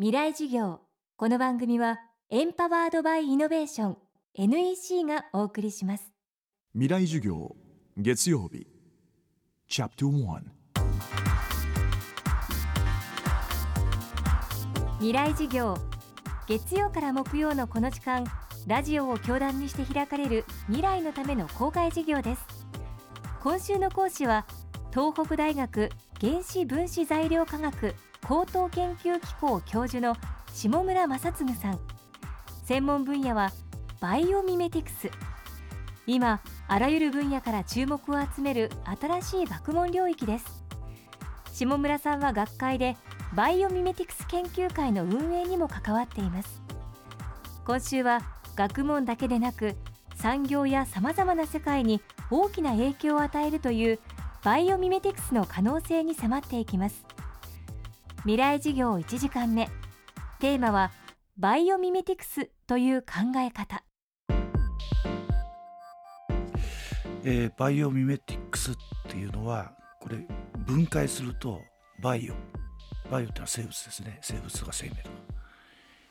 未来授業。この番組はエンパワードバイイノベーション NEC がお送りします。未来授業月曜日。チャプター未来授業月曜から木曜のこの時間ラジオを教壇にして開かれる未来のための公開授業です。今週の講師は東北大学原子分子材料科学高等研究機構教授の下村正嗣さん。専門分野はバイオミメティクス。今あらゆる分野から注目を集める新しい学問領域です。下村さんは学会でバイオミメティクス研究会の運営にも関わっています。今週は学問だけでなく産業やさまざまな世界に大きな影響を与えるというバイオミメティクスの可能性に迫っていきます。未来授業1時間目。テーマはバイオミメティクスという考え方。えーバイオミメティクスっていうのはこれ分解するとバイオ。バイオってのは生物ですね。生物とか生命とか。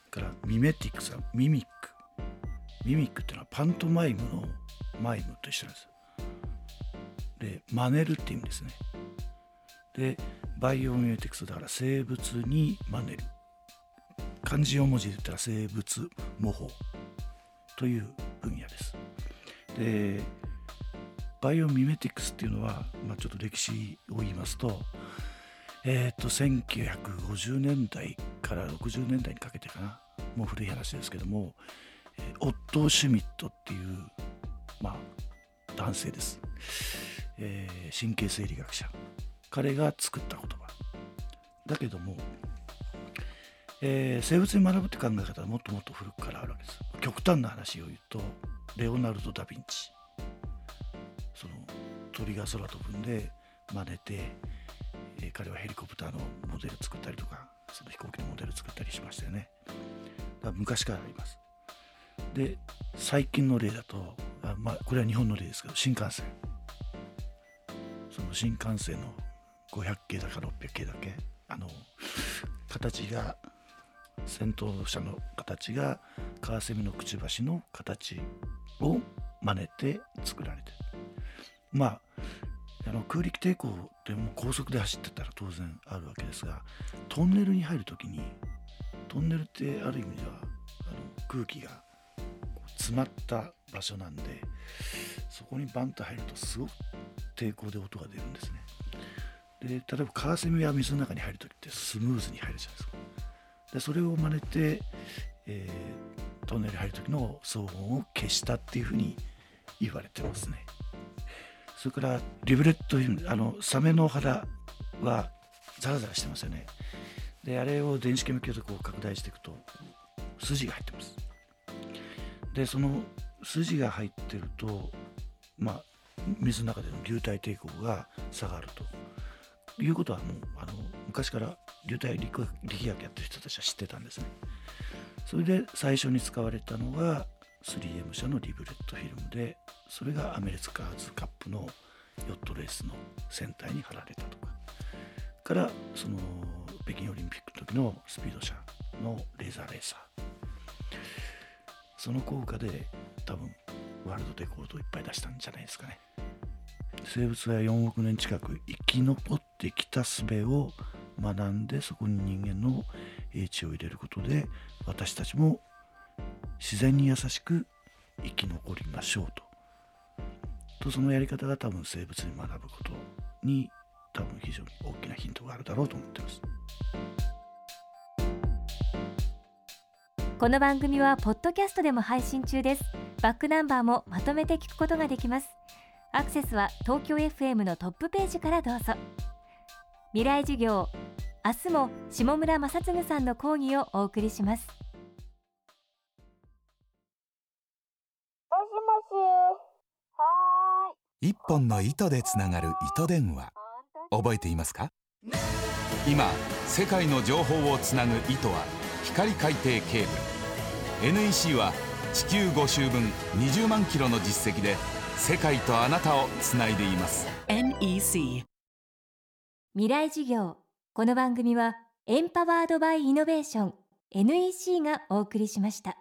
から mimetics は mimic。mimic っていうのはパントマイムのマイムと一緒なんです。で真似るっていう意味ですね。でバイオミメティクスだから生物に真似る。漢字4文字で言ったら生物模倣という分野です。でバイオミメティクスっていうのは、まあ、ちょっと歴史を言いますと,、えー、と1950年代から60年代にかけてかな。もう古い話ですけども、オットー・シュミットっていう、まあ、男性です、えー神経生理学者。彼が作った言葉。だけども、えー生物に学ぶって考え方はもっともっと古くからあるわけです。極端な話を言うとレオナルド・ダ・ヴィンチ。その鳥が空飛ぶんで真似て、えー彼はヘリコプターのモデル作ったりとかその飛行機のモデル作ったりしましたよね。だから昔からあります。で最近の例だとあ、まあ、これは日本の例ですけど新幹線。その新幹線の500系だか600系だけ？あの形が先頭車の形がカワセミのくちばしの形を真似て作られてまああの空力抵抗でもう高速で走ってたら当然あるわけですがトンネルに入る時にトンネルってある意味ではあの空気が詰まった場所なんでそこにバンと入るとすごく抵抗で音が出るんですね。で例えばカワセミは水の中に入る時ってスムーズに入るじゃないですか。でそれを真似て、えートンネル入る時の騒音を消したっていうふうに言われてますね。それからリブレットあのサメの肌はザラザラしてますよね。であれを電子顕微鏡でこう拡大していくと筋が入ってます。でその筋が入ってるとまあ水の中での流体抵抗が下がると。いうことはもうあの昔から流体力力学やってる人たちは知ってたんですね。それで最初に使われたのが 3M 社のリブレットフィルムでそれがアメリカーズカップのヨットレースの船体に貼られたとか。からその北京オリンピックの時のスピード車のレーザーレーサー。その効果で多分ワールドレコードをいっぱい出したんじゃないですかね。生物は4億年近く生き残ってきた術を学んでそこに人間の英知を入れることで私たちも自然に優しく生き残りましょうと。とそのやり方が多分生物に学ぶことに多分非常に大きなヒントがあるだろうと思ってます。この番組はポッドキャストでも配信中です。バックナンバーもまとめて聞くことができます。アクセスは東京 FM のトップページからどうぞ。未来授業明日も下村正嗣さんの講義をお送りします。もしもし。はーい。一本の糸でつながる糸電話。覚えていますか？今世界の情報をつなぐ糸は光海底ケーブル。NEC は地球5周分20万キロの実績で世界とあなたをつないでいます。NEC 未来事業。この番組はエンパワードバイイノベーション。NEC がお送りしました。